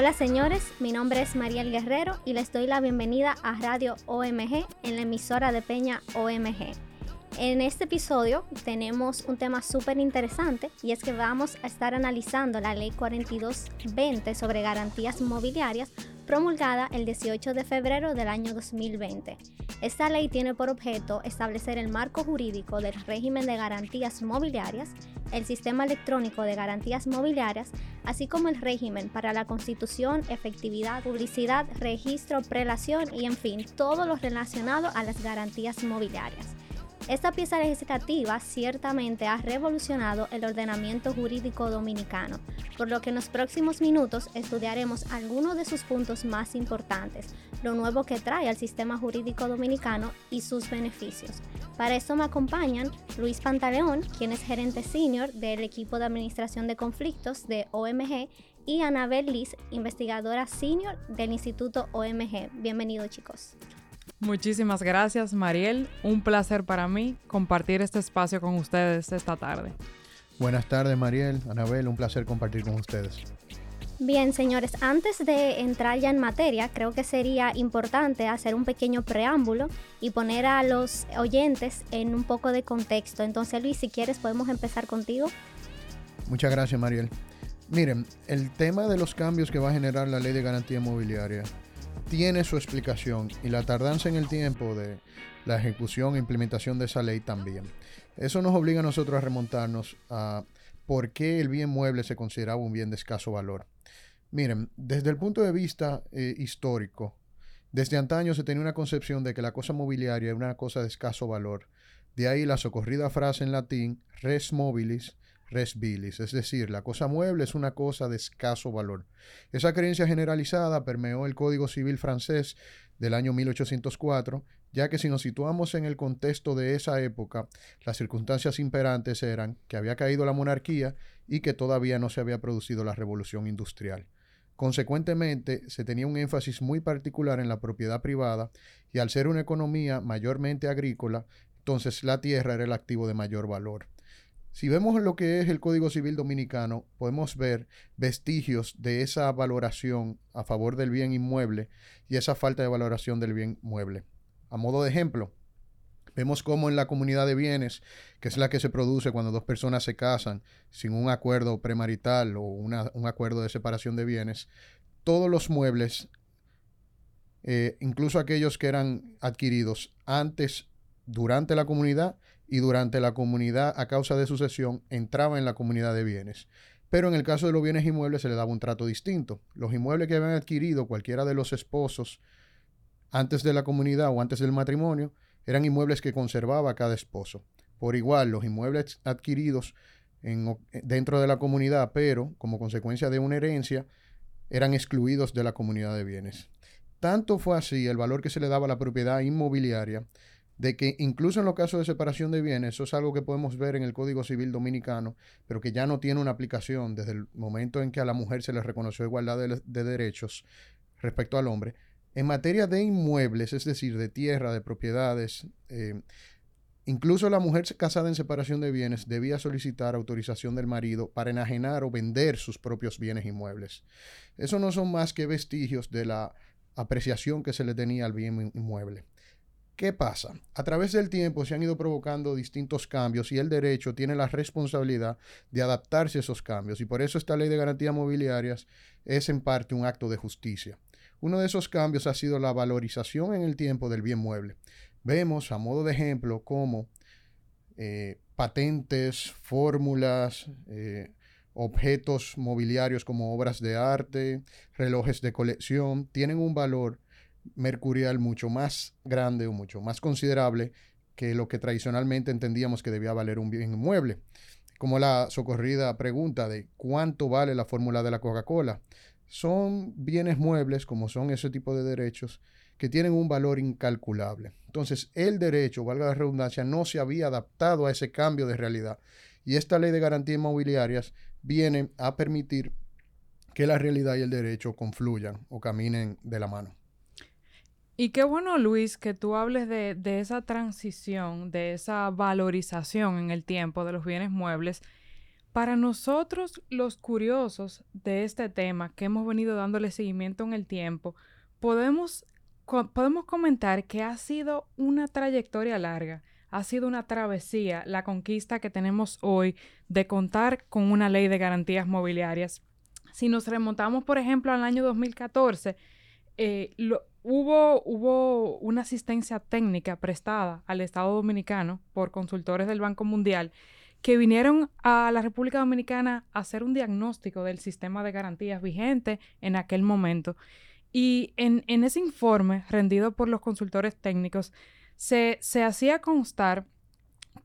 Hola señores, mi nombre es Mariel Guerrero y les doy la bienvenida a Radio OMG en la emisora de Peña OMG. En este episodio tenemos un tema súper interesante y es que vamos a estar analizando la ley 4220 sobre garantías mobiliarias promulgada el 18 de febrero del año 2020. Esta ley tiene por objeto establecer el marco jurídico del régimen de garantías mobiliarias, el sistema electrónico de garantías mobiliarias, así como el régimen para la constitución, efectividad, publicidad, registro, prelación y en fin, todo lo relacionado a las garantías mobiliarias. Esta pieza legislativa ciertamente ha revolucionado el ordenamiento jurídico dominicano, por lo que en los próximos minutos estudiaremos algunos de sus puntos más importantes, lo nuevo que trae al sistema jurídico dominicano y sus beneficios. Para esto me acompañan Luis Pantaleón, quien es gerente senior del equipo de administración de conflictos de OMG, y Anabel Liz, investigadora senior del Instituto OMG. Bienvenidos chicos. Muchísimas gracias, Mariel. Un placer para mí compartir este espacio con ustedes esta tarde. Buenas tardes, Mariel, Anabel, un placer compartir con ustedes. Bien, señores, antes de entrar ya en materia, creo que sería importante hacer un pequeño preámbulo y poner a los oyentes en un poco de contexto. Entonces, Luis, si quieres, podemos empezar contigo. Muchas gracias, Mariel. Miren, el tema de los cambios que va a generar la ley de garantía inmobiliaria tiene su explicación y la tardanza en el tiempo de la ejecución e implementación de esa ley también. Eso nos obliga a nosotros a remontarnos a por qué el bien mueble se consideraba un bien de escaso valor. Miren, desde el punto de vista eh, histórico, desde antaño se tenía una concepción de que la cosa mobiliaria era una cosa de escaso valor. De ahí la socorrida frase en latín res mobilis, res bilis, es decir, la cosa mueble es una cosa de escaso valor. Esa creencia generalizada permeó el Código Civil francés del año 1804, ya que si nos situamos en el contexto de esa época, las circunstancias imperantes eran que había caído la monarquía y que todavía no se había producido la revolución industrial. Consecuentemente, se tenía un énfasis muy particular en la propiedad privada y al ser una economía mayormente agrícola, entonces la tierra era el activo de mayor valor. Si vemos lo que es el Código Civil Dominicano, podemos ver vestigios de esa valoración a favor del bien inmueble y esa falta de valoración del bien mueble. A modo de ejemplo, vemos cómo en la comunidad de bienes, que es la que se produce cuando dos personas se casan sin un acuerdo premarital o un acuerdo de separación de bienes, todos los muebles, eh, incluso aquellos que eran adquiridos antes, durante la comunidad y durante la comunidad a causa de sucesión entraba en la comunidad de bienes. Pero en el caso de los bienes inmuebles se le daba un trato distinto. Los inmuebles que habían adquirido cualquiera de los esposos antes de la comunidad o antes del matrimonio eran inmuebles que conservaba cada esposo. Por igual, los inmuebles adquiridos en, dentro de la comunidad, pero como consecuencia de una herencia, eran excluidos de la comunidad de bienes. Tanto fue así el valor que se le daba a la propiedad inmobiliaria de que incluso en los casos de separación de bienes, eso es algo que podemos ver en el Código Civil Dominicano, pero que ya no tiene una aplicación desde el momento en que a la mujer se le reconoció igualdad de, derechos respecto al hombre. En materia de inmuebles, es decir, de tierra, de propiedades, eh, incluso la mujer casada en separación de bienes debía solicitar autorización del marido para enajenar o vender sus propios bienes inmuebles. Eso no son más que vestigios de la apreciación que se le tenía al bien inmueble. ¿Qué pasa? A través del tiempo se han ido provocando distintos cambios y el derecho tiene la responsabilidad de adaptarse a esos cambios y por eso esta ley de garantías mobiliarias es en parte un acto de justicia. Uno de esos cambios ha sido la valorización en el tiempo del bien mueble. Vemos a modo de ejemplo cómo eh, patentes, fórmulas, eh, objetos mobiliarios como obras de arte, relojes de colección, tienen un valor mercurial mucho más grande o mucho más considerable que lo que tradicionalmente entendíamos que debía valer un bien inmueble. Como la socorrida pregunta de cuánto vale la fórmula de la Coca-Cola. Son bienes muebles, como son ese tipo de derechos, que tienen un valor incalculable. Entonces, el derecho, valga la redundancia, no se había adaptado a ese cambio de realidad. Y esta ley de garantías inmobiliarias viene a permitir que la realidad y el derecho confluyan o caminen de la mano. Y qué bueno, Luis, que tú hables de, esa transición, de esa valorización en el tiempo de los bienes muebles, Para nosotros, los curiosos de este tema, que hemos venido dándole seguimiento en el tiempo, podemos, podemos comentar que ha sido una trayectoria larga, ha sido una travesía la conquista que tenemos hoy de contar con una ley de garantías mobiliarias. Si nos remontamos, por ejemplo, al año 2014, eh, hubo, hubo una asistencia técnica prestada al Estado Dominicano por consultores del Banco Mundial que vinieron a la República Dominicana a hacer un diagnóstico del sistema de garantías vigente en aquel momento. Y en, ese informe rendido por los consultores técnicos se, se hacía constar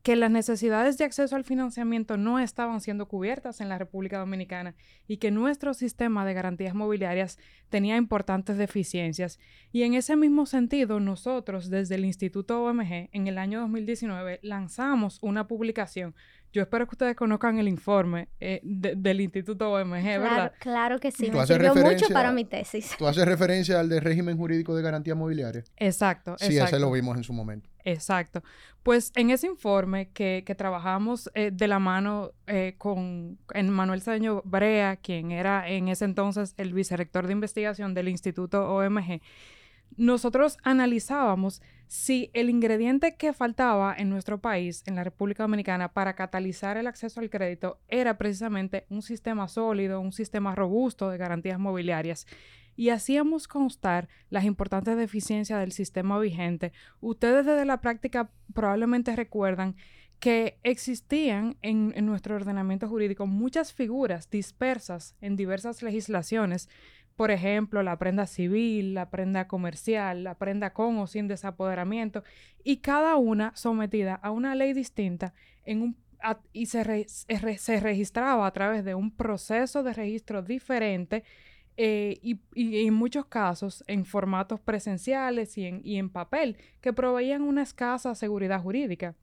que las necesidades de acceso al financiamiento no estaban siendo cubiertas en la República Dominicana y que nuestro sistema de garantías mobiliarias tenía importantes deficiencias. Y en ese mismo sentido, nosotros desde el Instituto OMG en el año 2019 lanzamos una publicación yo espero que ustedes conozcan el informe eh, del Instituto OMG, ¿verdad? Claro que sí, me sirvió mucho para mi tesis. Tú haces referencia al de régimen jurídico de garantía mobiliaria. Exacto, Sí, ese lo vimos en su momento. Exacto. Pues en ese informe que, que trabajamos eh, de la mano eh, con Manuel Cedeño Brea, quien era en ese entonces el vicerrector de investigación del Instituto OMG, nosotros analizábamos si el ingrediente que faltaba en nuestro país, en la República Dominicana, para catalizar el acceso al crédito era precisamente un sistema sólido, un sistema robusto de garantías mobiliarias. Y hacíamos constar las importantes deficiencias del sistema vigente. Ustedes desde la práctica probablemente recuerdan que existían en, en, nuestro ordenamiento jurídico muchas figuras dispersas en diversas legislaciones por ejemplo, la prenda civil, la prenda comercial, la prenda con o sin desapoderamiento, y cada una sometida a una ley distinta en un, y se, se, registraba a través de un proceso de registro diferente eh, y, y, en muchos casos en formatos presenciales y en, y en papel que proveían una escasa seguridad jurídica.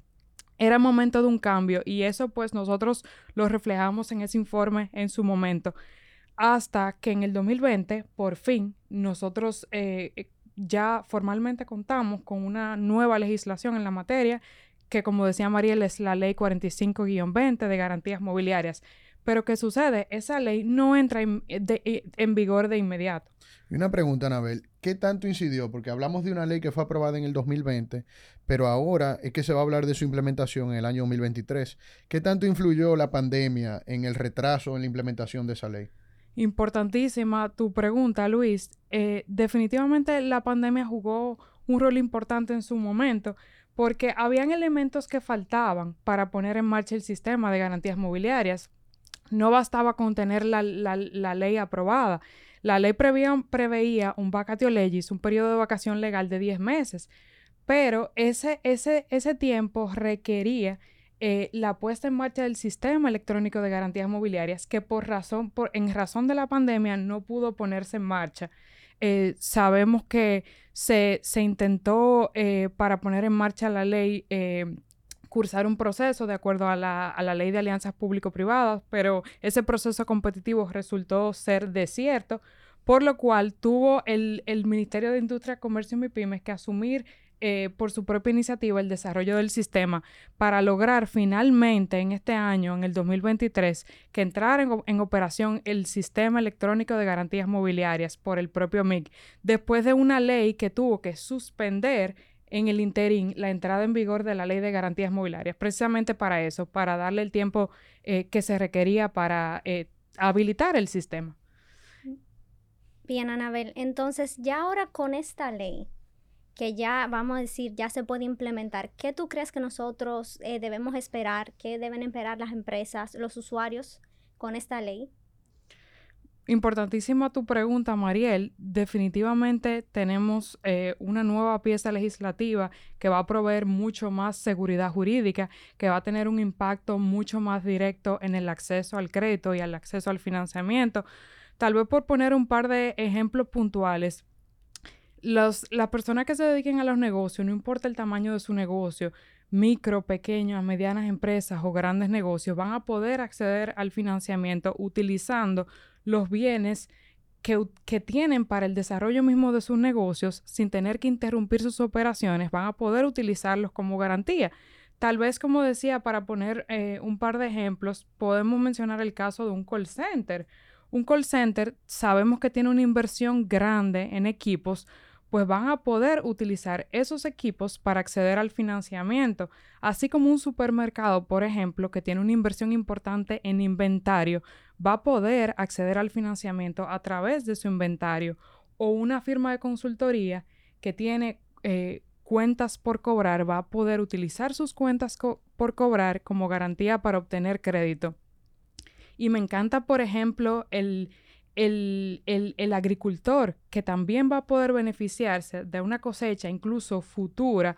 Era momento de un cambio y eso pues nosotros lo reflejamos en ese informe en su momento hasta que en el 2020, por fin, nosotros eh, eh, ya formalmente contamos con una nueva legislación en la materia, que como decía Mariel es la ley 45-20 de garantías mobiliarias. Pero ¿qué sucede? Esa ley no entra en, eh, en vigor de inmediato. Y una pregunta, Anabel, ¿qué tanto incidió? Porque hablamos de una ley que fue aprobada en el 2020, pero ahora es que se va a hablar de su implementación en el año 2023. ¿Qué tanto influyó la pandemia en el retraso en la implementación de esa ley? Importantísima tu pregunta, Luis. Eh, definitivamente la pandemia jugó un rol importante en su momento porque habían elementos que faltaban para poner en marcha el sistema de garantías mobiliarias. No bastaba con tener la, ley aprobada. La ley preveía un vacatio legis, un periodo de vacación legal de 10 meses, pero ese, ese, ese tiempo requería eh, la puesta en marcha del sistema electrónico de garantías mobiliarias, que por razón, por, en razón de la pandemia no pudo ponerse en marcha. Eh, sabemos que se, intentó eh, para poner en marcha la ley cursar un proceso de acuerdo a la, a la ley de alianzas público-privadas, pero ese proceso competitivo resultó ser desierto, por lo cual tuvo el, el Ministerio de Industria, Comercio y MIPIMES que asumir eh, por su propia iniciativa el desarrollo del sistema para lograr finalmente en este año, en el 2023, que entrara en, operación el sistema electrónico de garantías mobiliarias por el propio MIG, después de una ley que tuvo que suspender en el interín la entrada en vigor de la ley de garantías mobiliarias, precisamente para eso, para darle el tiempo eh, que se requería para eh, habilitar el sistema. Bien, Anabel, entonces ya ahora con esta ley, que ya, vamos a decir, ya se puede implementar, ¿qué tú crees que nosotros eh, debemos esperar? ¿Qué deben esperar las empresas, los usuarios con esta ley? Importantísima tu pregunta, Mariel. Definitivamente tenemos eh, una nueva pieza legislativa que va a proveer mucho más seguridad jurídica, que va a tener un impacto mucho más directo en el acceso al crédito y al acceso al financiamiento. Tal vez por poner un par de ejemplos puntuales, las personas que se dediquen a los negocios, no importa el tamaño de su negocio, micro, pequeñas, medianas empresas o grandes negocios, van a poder acceder al financiamiento utilizando los bienes que, que, tienen para el desarrollo mismo de sus negocios sin tener que interrumpir sus operaciones, van a poder utilizarlos como garantía. tal vez, como decía, para poner eh, un par de ejemplos, podemos mencionar el caso de un call center. Un call center sabemos que tiene una inversión grande en equipos, pues van a poder utilizar esos equipos para acceder al financiamiento, así como un supermercado, por ejemplo, que tiene una inversión importante en inventario, va a poder acceder al financiamiento a través de su inventario o una firma de consultoría que tiene eh, cuentas por cobrar va a poder utilizar sus cuentas por cobrar como garantía para obtener crédito. Y me encanta, por ejemplo, el, el, el, agricultor que también va a poder beneficiarse de una cosecha incluso futura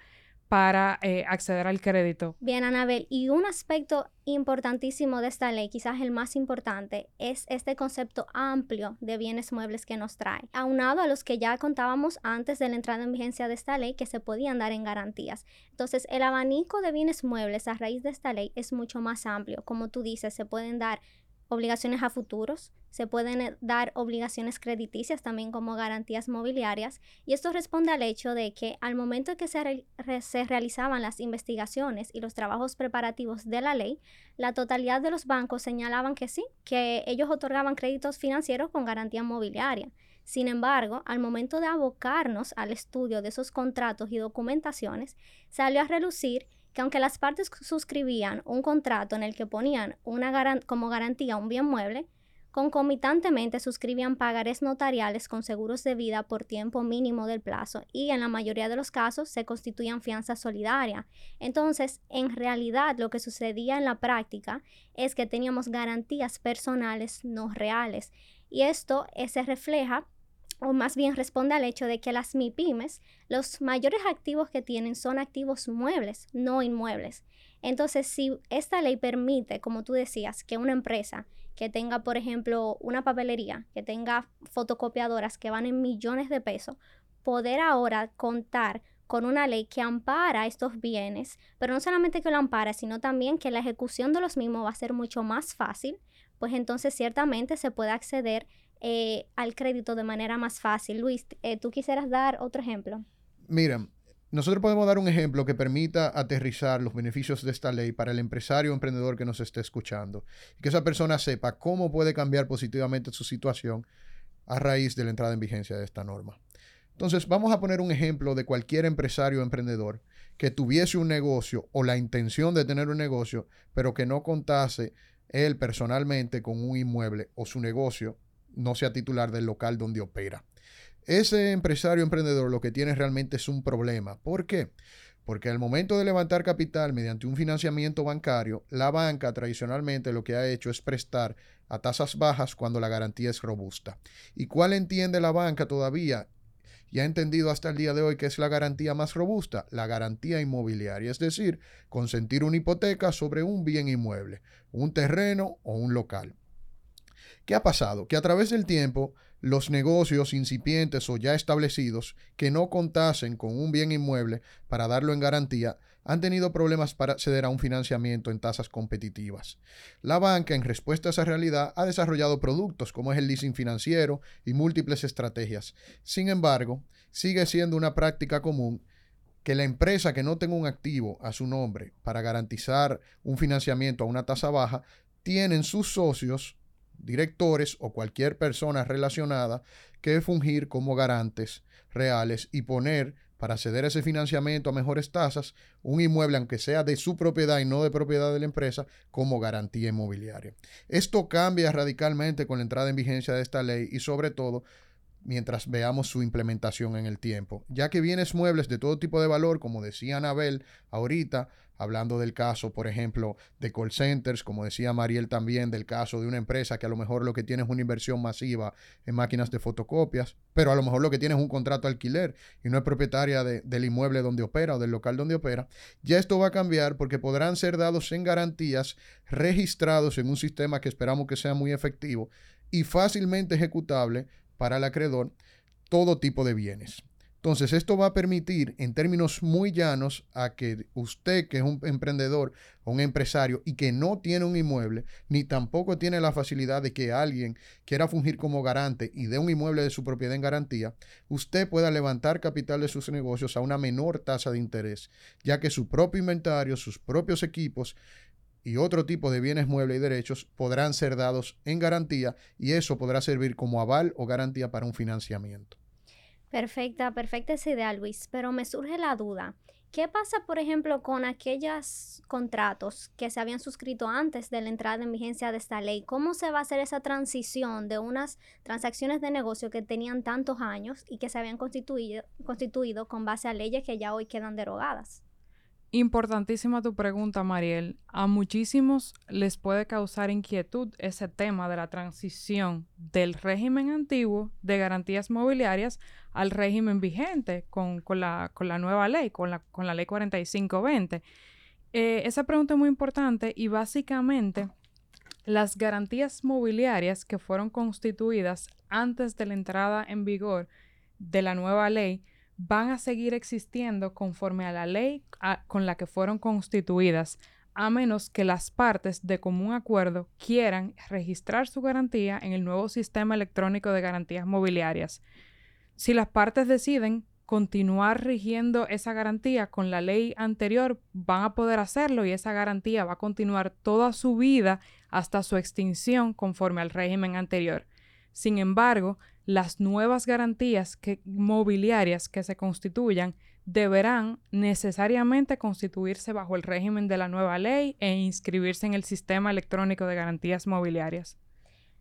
para eh, acceder al crédito. Bien, Anabel, y un aspecto importantísimo de esta ley, quizás el más importante, es este concepto amplio de bienes muebles que nos trae, aunado a los que ya contábamos antes de la entrada en vigencia de esta ley que se podían dar en garantías. Entonces, el abanico de bienes muebles a raíz de esta ley es mucho más amplio. Como tú dices, se pueden dar obligaciones a futuros, se pueden eh, dar obligaciones crediticias también como garantías mobiliarias y esto responde al hecho de que al momento que se, realizaban las investigaciones y los trabajos preparativos de la ley, la totalidad de los bancos señalaban que sí, que ellos otorgaban créditos financieros con garantía mobiliaria. Sin embargo, al momento de abocarnos al estudio de esos contratos y documentaciones, salió a relucir que aunque las partes suscribían un contrato en el que ponían una como garantía un bien mueble, concomitantemente suscribían pagarés notariales con seguros de vida por tiempo mínimo del plazo y en la mayoría de los casos se constituían fianza solidaria. Entonces, en realidad lo que sucedía en la práctica es que teníamos garantías personales no reales y esto eh, se refleja o más bien responde al hecho de que las MIPIMES, los mayores activos que tienen son activos muebles, no inmuebles. Entonces, si esta ley permite, como tú decías, que una empresa que tenga, por ejemplo, una papelería, que tenga fotocopiadoras que van en millones de pesos, poder ahora contar con una ley que ampara estos bienes, pero no solamente que lo ampara, sino también que la ejecución de los mismos va a ser mucho más fácil, pues entonces ciertamente se puede acceder eh, al crédito de manera más fácil. Luis, eh, ¿tú quisieras dar otro ejemplo? Mira, nosotros podemos dar un ejemplo que permita aterrizar los beneficios de esta ley para el empresario o emprendedor que nos esté escuchando. Y que esa persona sepa cómo puede cambiar positivamente su situación a raíz de la entrada en vigencia de esta norma. Entonces, vamos a poner un ejemplo de cualquier empresario o emprendedor que tuviese un negocio o la intención de tener un negocio, pero que no contase él personalmente con un inmueble o su negocio no sea titular del local donde opera. Ese empresario emprendedor lo que tiene realmente es un problema. ¿Por qué? Porque al momento de levantar capital mediante un financiamiento bancario, la banca tradicionalmente lo que ha hecho es prestar a tasas bajas cuando la garantía es robusta. ¿Y cuál entiende la banca todavía? Y ha entendido hasta el día de hoy que es la garantía más robusta, la garantía inmobiliaria, es decir, consentir una hipoteca sobre un bien inmueble, un terreno o un local. ¿Qué ha pasado? Que a través del tiempo, los negocios incipientes o ya establecidos que no contasen con un bien inmueble para darlo en garantía han tenido problemas para acceder a un financiamiento en tasas competitivas. La banca, en respuesta a esa realidad, ha desarrollado productos como es el leasing financiero y múltiples estrategias. Sin embargo, sigue siendo una práctica común que la empresa que no tenga un activo a su nombre para garantizar un financiamiento a una tasa baja, tienen sus socios directores o cualquier persona relacionada que fungir como garantes reales y poner para ceder ese financiamiento a mejores tasas un inmueble, aunque sea de su propiedad y no de propiedad de la empresa, como garantía inmobiliaria. Esto cambia radicalmente con la entrada en vigencia de esta ley y sobre todo mientras veamos su implementación en el tiempo, ya que bienes muebles de todo tipo de valor, como decía Anabel ahorita, hablando del caso, por ejemplo, de call centers, como decía Mariel también, del caso de una empresa que a lo mejor lo que tiene es una inversión masiva en máquinas de fotocopias, pero a lo mejor lo que tiene es un contrato alquiler y no es propietaria del inmueble donde opera o del local donde opera, ya esto va a cambiar porque podrán ser dados en garantías registrados en un sistema que esperamos que sea muy efectivo y fácilmente ejecutable para el acreedor todo tipo de bienes. Entonces, esto va a permitir, en términos muy llanos, a que usted, que es un emprendedor un empresario y que no tiene un inmueble, ni tampoco tiene la facilidad de que alguien quiera fungir como garante y dé un inmueble de su propiedad en garantía, usted pueda levantar capital de sus negocios a una menor tasa de interés, ya que su propio inventario, sus propios equipos y otro tipo de bienes muebles y derechos podrán ser dados en garantía y eso podrá servir como aval o garantía para un financiamiento. Perfecta, perfecta esa idea, Luis, pero me surge la duda. ¿Qué pasa, por ejemplo, con aquellos contratos que se habían suscrito antes de la entrada en vigencia de esta ley? ¿Cómo se va a hacer esa transición de unas transacciones de negocio que tenían tantos años y que se habían constituido, constituido con base a leyes que ya hoy quedan derogadas? Importantísima tu pregunta, Mariel. A muchísimos les puede causar inquietud ese tema de la transición del régimen antiguo de garantías mobiliarias al régimen vigente con, la, nueva ley, con la, con la ley 4520. Eh, esa pregunta es muy importante y básicamente las garantías mobiliarias que fueron constituidas antes de la entrada en vigor de la nueva ley van a seguir existiendo conforme a la ley con la que fueron constituidas, a menos que las partes de común acuerdo quieran registrar su garantía en el nuevo sistema electrónico de garantías mobiliarias. Si las partes deciden continuar rigiendo esa garantía con la ley anterior, van a poder hacerlo y esa garantía va a continuar toda su vida hasta su extinción conforme al régimen anterior. Sin embargo, las nuevas garantías mobiliarias que se constituyan deberán necesariamente constituirse bajo el régimen de la nueva ley e inscribirse en el sistema electrónico de garantías mobiliarias.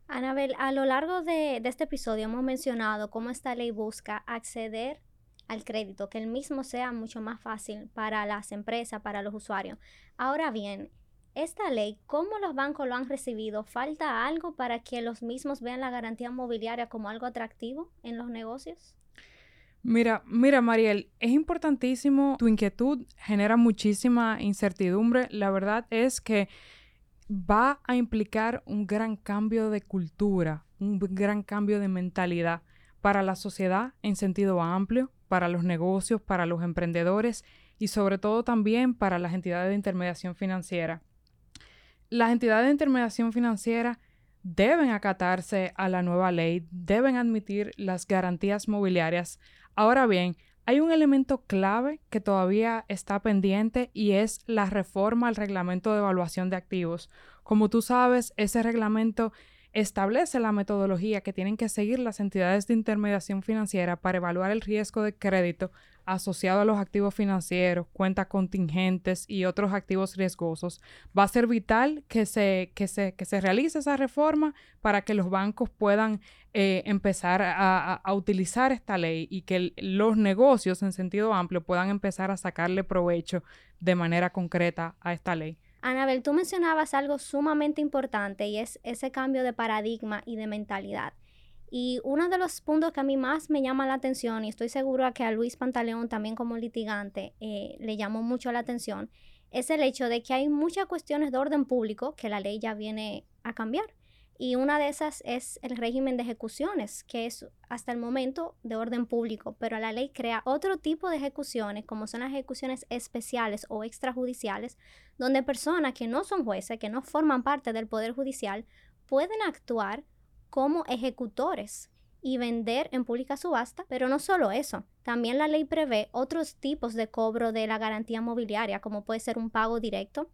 Anabel, a lo largo de, de este episodio hemos mencionado cómo esta ley busca acceder al crédito, que el mismo sea mucho más fácil para las empresas, para los usuarios. Ahora bien, esta ley, ¿cómo los bancos lo han recibido? ¿Falta algo para que los mismos vean la garantía mobiliaria como algo atractivo en los negocios? Mira, mira, Mariel, es importantísimo, tu inquietud genera muchísima incertidumbre. La verdad es que va a implicar un gran cambio de cultura, un gran cambio de mentalidad para la sociedad en sentido amplio, para los negocios, para los emprendedores y sobre todo también para las entidades de intermediación financiera las entidades de intermediación financiera deben acatarse a la nueva ley, deben admitir las garantías mobiliarias. Ahora bien, hay un elemento clave que todavía está pendiente y es la reforma al reglamento de evaluación de activos. Como tú sabes, ese reglamento establece la metodología que tienen que seguir las entidades de intermediación financiera para evaluar el riesgo de crédito asociado a los activos financieros, cuentas contingentes y otros activos riesgosos. Va a ser vital que se, que se, que se realice esa reforma para que los bancos puedan eh, empezar a, a, utilizar esta ley y que los negocios en sentido amplio puedan empezar a sacarle provecho de manera concreta a esta ley. Anabel, tú mencionabas algo sumamente importante y es ese cambio de paradigma y de mentalidad. Y uno de los puntos que a mí más me llama la atención, y estoy segura que a Luis Pantaleón también como litigante eh, le llamó mucho la atención, es el hecho de que hay muchas cuestiones de orden público que la ley ya viene a cambiar. Y una de esas es el régimen de ejecuciones, que es hasta el momento de orden público, pero la ley crea otro tipo de ejecuciones, como son las ejecuciones especiales o extrajudiciales, donde personas que no son jueces, que no forman parte del Poder Judicial, pueden actuar como ejecutores y vender en pública subasta, pero no solo eso, también la ley prevé otros tipos de cobro de la garantía mobiliaria, como puede ser un pago directo,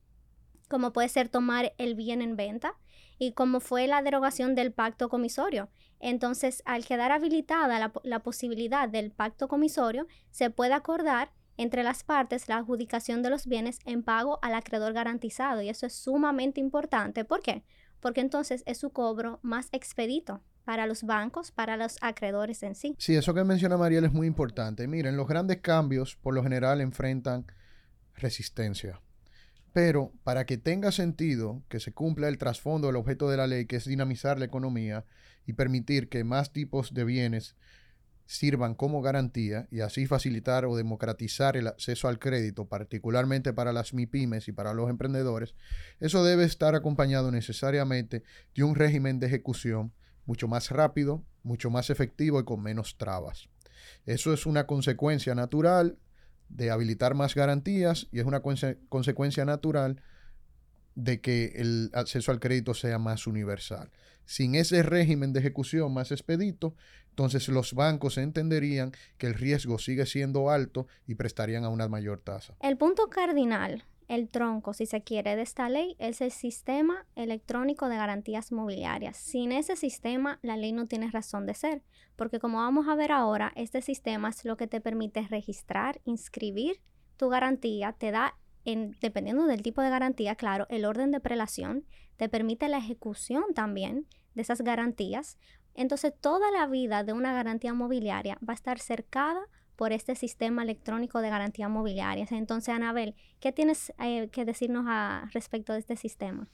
como puede ser tomar el bien en venta y como fue la derogación del pacto comisorio. Entonces, al quedar habilitada la, posibilidad del pacto comisorio, se puede acordar entre las partes la adjudicación de los bienes en pago al acreedor garantizado y eso es sumamente importante. ¿Por qué? Porque entonces es su cobro más expedito para los bancos, para los acreedores en sí. Sí, eso que menciona Mariel es muy importante. Miren, los grandes cambios por lo general enfrentan resistencia. Pero para que tenga sentido que se cumpla el trasfondo del objeto de la ley, que es dinamizar la economía y permitir que más tipos de bienes sirvan como garantía y así facilitar o democratizar el acceso al crédito, particularmente para las MIPIMES y para los emprendedores, eso debe estar acompañado necesariamente de un régimen de ejecución mucho más rápido, mucho más efectivo y con menos trabas. Eso es una consecuencia natural de habilitar más garantías y es una consecuencia natural de que el acceso al crédito sea más universal. Sin ese régimen de ejecución más expedito, entonces los bancos entenderían que el riesgo sigue siendo alto y prestarían a una mayor tasa. El punto cardinal, el tronco, si se quiere, de esta ley es el sistema electrónico de garantías mobiliarias. Sin ese sistema, la ley no tiene razón de ser, porque como vamos a ver ahora, este sistema es lo que te permite registrar, inscribir tu garantía, te da dependiendo del tipo de garantía, claro, el orden de prelación te permite la ejecución también de esas garantías. Entonces, toda la vida de una garantía mobiliaria va a estar cercada por este sistema electrónico de garantía mobiliaria. Entonces, Anabel, ¿qué tienes eh, que decirnos a, respecto de este sistema?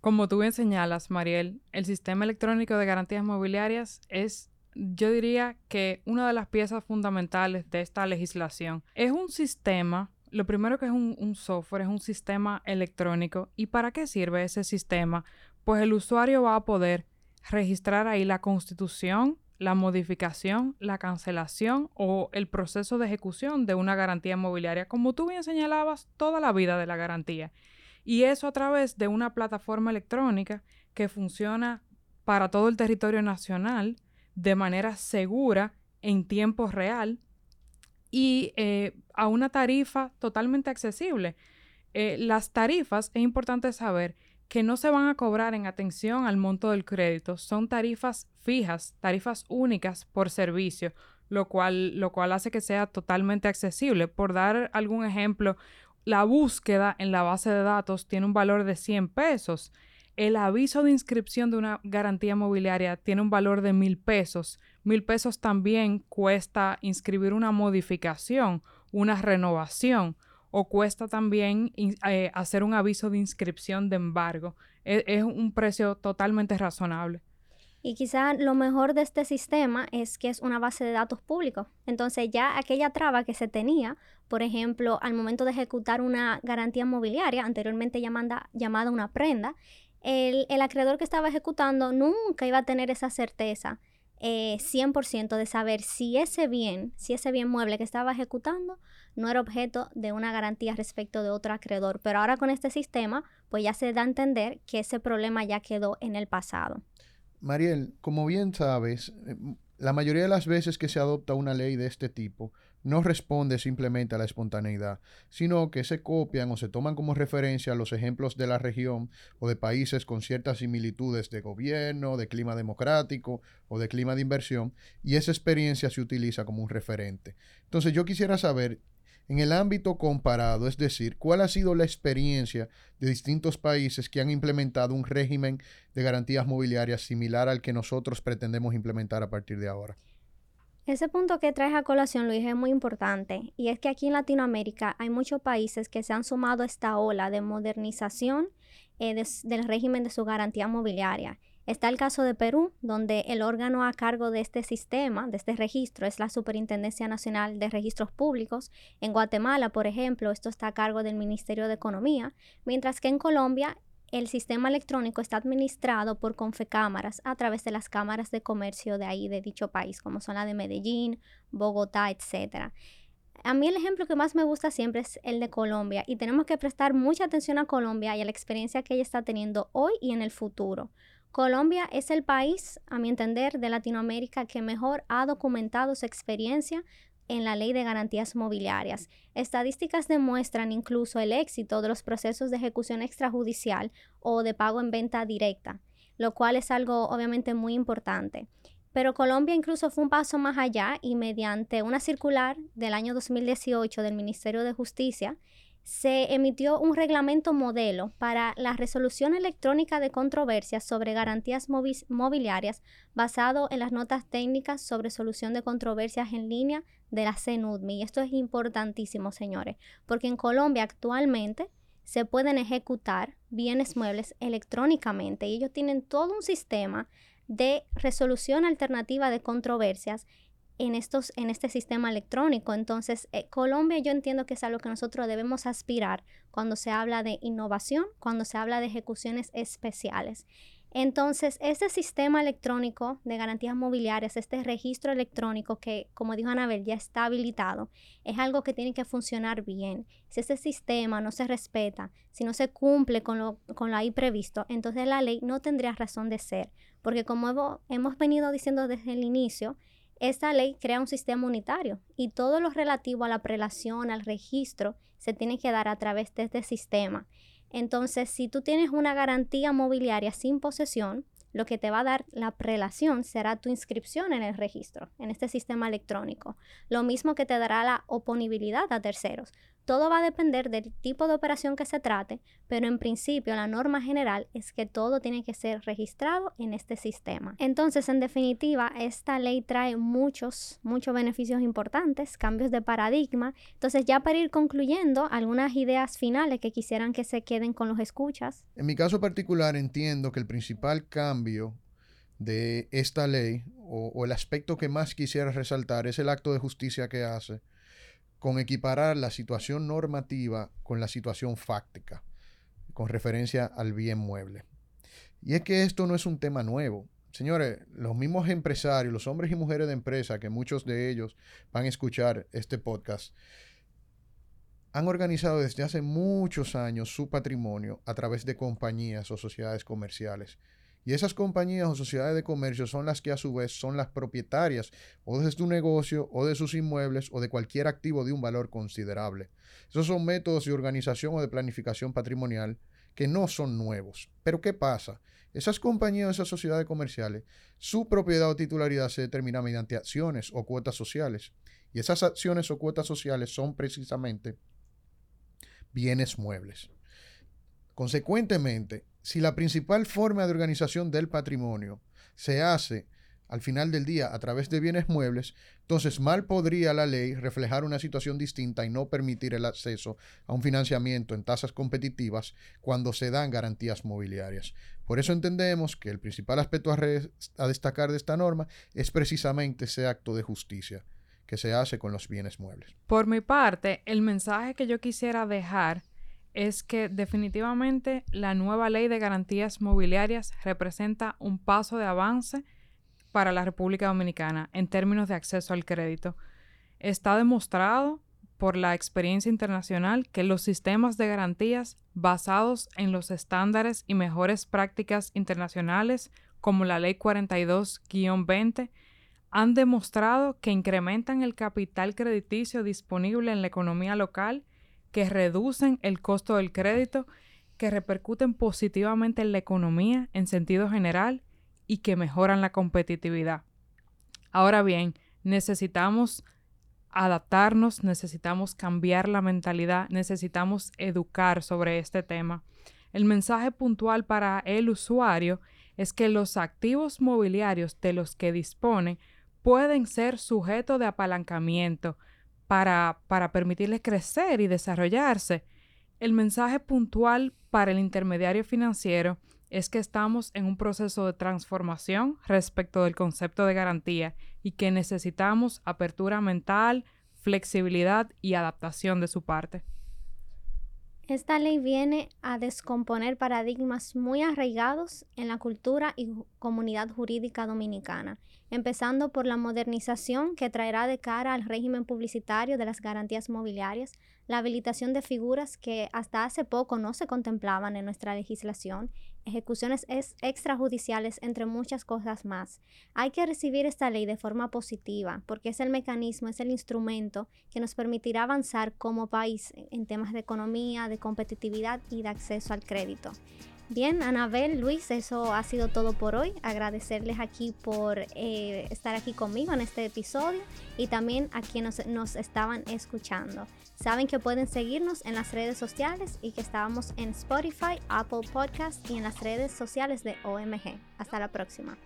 Como tú bien señalas, Mariel, el sistema electrónico de garantías mobiliarias es, yo diría que una de las piezas fundamentales de esta legislación. Es un sistema lo primero que es un, software es un sistema electrónico. ¿Y para qué sirve ese sistema? Pues el usuario va a poder registrar ahí la constitución, la modificación, la cancelación o el proceso de ejecución de una garantía inmobiliaria, como tú bien señalabas, toda la vida de la garantía. Y eso a través de una plataforma electrónica que funciona para todo el territorio nacional de manera segura en tiempo real y eh, a una tarifa totalmente accesible. Eh, las tarifas, es importante saber que no se van a cobrar en atención al monto del crédito, son tarifas fijas, tarifas únicas por servicio, lo cual, lo cual hace que sea totalmente accesible. Por dar algún ejemplo, la búsqueda en la base de datos tiene un valor de 100 pesos. El aviso de inscripción de una garantía mobiliaria tiene un valor de mil pesos. Mil pesos también cuesta inscribir una modificación, una renovación, o cuesta también eh, hacer un aviso de inscripción de embargo. Es, es un precio totalmente razonable. Y quizá lo mejor de este sistema es que es una base de datos público. Entonces ya aquella traba que se tenía, por ejemplo, al momento de ejecutar una garantía mobiliaria, anteriormente llamada, llamada una prenda, el, acreedor que estaba ejecutando nunca iba a tener esa certeza 100% eh, de saber si ese bien, si ese bien mueble que estaba ejecutando no era objeto de una garantía respecto de otro acreedor. Pero ahora con este sistema, pues ya se da a entender que ese problema ya quedó en el pasado. Mariel, como bien sabes, eh, la mayoría de las veces que se adopta una ley de este tipo, no responde simplemente a la espontaneidad, sino que se copian o se toman como referencia los ejemplos de la región o de países con ciertas similitudes de gobierno, de clima democrático o de clima de inversión, y esa experiencia se utiliza como un referente. Entonces yo quisiera saber, en el ámbito comparado, es decir, cuál ha sido la experiencia de distintos países que han implementado un régimen de garantías mobiliarias similar al que nosotros pretendemos implementar a partir de ahora. Ese punto que traes a colación, Luis, es muy importante. Y es que aquí en Latinoamérica hay muchos países que se han sumado a esta ola de modernización eh, del régimen de su garantía mobiliaria. Está el caso de Perú, donde el órgano a cargo de este sistema, de este registro, es la Superintendencia Nacional de Registros Públicos. En Guatemala, por ejemplo, esto está a cargo del Ministerio de Economía, mientras que en Colombia el sistema electrónico está administrado por Confecámaras a través de las cámaras de comercio de ahí, de dicho país, como son la de Medellín, Bogotá, etc. A mí el ejemplo que más me gusta siempre es el de Colombia y tenemos que prestar mucha atención a Colombia y a la experiencia que ella está teniendo hoy y en el futuro. Colombia es el país, a mi entender, de Latinoamérica que mejor ha documentado su experiencia en la ley de garantías mobiliarias. Estadísticas demuestran incluso el éxito de los procesos de ejecución extrajudicial o de pago en venta directa, lo cual es algo obviamente muy importante. Pero Colombia incluso fue un paso más allá y mediante una circular del año 2018 del Ministerio de Justicia, se emitió un reglamento modelo para la resolución electrónica de controversias sobre garantías mobiliarias basado en las notas técnicas sobre solución de controversias en línea de la CNUDMI. Y esto es importantísimo, señores, porque en Colombia actualmente se pueden ejecutar bienes muebles electrónicamente y ellos tienen todo un sistema de resolución alternativa de controversias en, estos, en este sistema electrónico. Entonces, eh, Colombia yo entiendo que es algo que nosotros debemos aspirar cuando se habla de innovación, cuando se habla de ejecuciones especiales. Entonces, este sistema electrónico de garantías mobiliarias, este registro electrónico que, como dijo Anabel, ya está habilitado, es algo que tiene que funcionar bien. Si ese sistema no se respeta, si no se cumple con lo, con lo ahí previsto, entonces la ley no tendría razón de ser. Porque como hemos venido diciendo desde el inicio, esta ley crea un sistema unitario y todo lo relativo a la prelación, al registro, se tiene que dar a través de este sistema. Entonces, si tú tienes una garantía mobiliaria sin posesión, lo que te va a dar la prelación será tu inscripción en el registro, en este sistema electrónico. Lo mismo que te dará la oponibilidad a terceros. Todo va a depender del tipo de operación que se trate, pero en principio la norma general es que todo tiene que ser registrado en este sistema. Entonces, en definitiva, esta ley trae muchos, muchos beneficios importantes, cambios de paradigma. Entonces, ya para ir concluyendo, algunas ideas finales que quisieran que se queden con los escuchas. En mi caso particular, entiendo que el principal cambio de esta ley o, o el aspecto que más quisiera resaltar es el acto de justicia que hace con equiparar la situación normativa con la situación fáctica, con referencia al bien mueble. Y es que esto no es un tema nuevo. Señores, los mismos empresarios, los hombres y mujeres de empresa, que muchos de ellos van a escuchar este podcast, han organizado desde hace muchos años su patrimonio a través de compañías o sociedades comerciales y esas compañías o sociedades de comercio son las que a su vez son las propietarias o de su negocio o de sus inmuebles o de cualquier activo de un valor considerable. Esos son métodos de organización o de planificación patrimonial que no son nuevos. Pero ¿qué pasa? Esas compañías o esas sociedades comerciales, su propiedad o titularidad se determina mediante acciones o cuotas sociales. Y esas acciones o cuotas sociales son precisamente bienes muebles. Consecuentemente, si la principal forma de organización del patrimonio se hace al final del día a través de bienes muebles, entonces mal podría la ley reflejar una situación distinta y no permitir el acceso a un financiamiento en tasas competitivas cuando se dan garantías mobiliarias. Por eso entendemos que el principal aspecto a, a destacar de esta norma es precisamente ese acto de justicia que se hace con los bienes muebles. Por mi parte, el mensaje que yo quisiera dejar es que definitivamente la nueva ley de garantías mobiliarias representa un paso de avance para la República Dominicana en términos de acceso al crédito. Está demostrado por la experiencia internacional que los sistemas de garantías basados en los estándares y mejores prácticas internacionales como la Ley 42-20 han demostrado que incrementan el capital crediticio disponible en la economía local que reducen el costo del crédito, que repercuten positivamente en la economía en sentido general y que mejoran la competitividad. Ahora bien, necesitamos adaptarnos, necesitamos cambiar la mentalidad, necesitamos educar sobre este tema. El mensaje puntual para el usuario es que los activos mobiliarios de los que dispone pueden ser sujetos de apalancamiento, para, permitirles crecer y desarrollarse. El mensaje puntual para el intermediario financiero es que estamos en un proceso de transformación respecto del concepto de garantía y que necesitamos apertura mental, flexibilidad y adaptación de su parte. Esta ley viene a descomponer paradigmas muy arraigados en la cultura y comunidad jurídica dominicana, empezando por la modernización que traerá de cara al régimen publicitario de las garantías mobiliarias, la habilitación de figuras que hasta hace poco no se contemplaban en nuestra legislación, ejecuciones extrajudiciales, entre muchas cosas más. Hay que recibir esta ley de forma positiva porque es el mecanismo, es el instrumento que nos permitirá avanzar como país en temas de economía, de competitividad y de acceso al crédito. Bien, Anabel, Luis, eso ha sido todo por hoy. Agradecerles aquí por eh, estar aquí conmigo en este episodio y también a quienes nos estaban escuchando. Saben que pueden seguirnos en las redes sociales y que estábamos en Spotify, Apple Podcast y en las redes sociales de OMG. Hasta la próxima.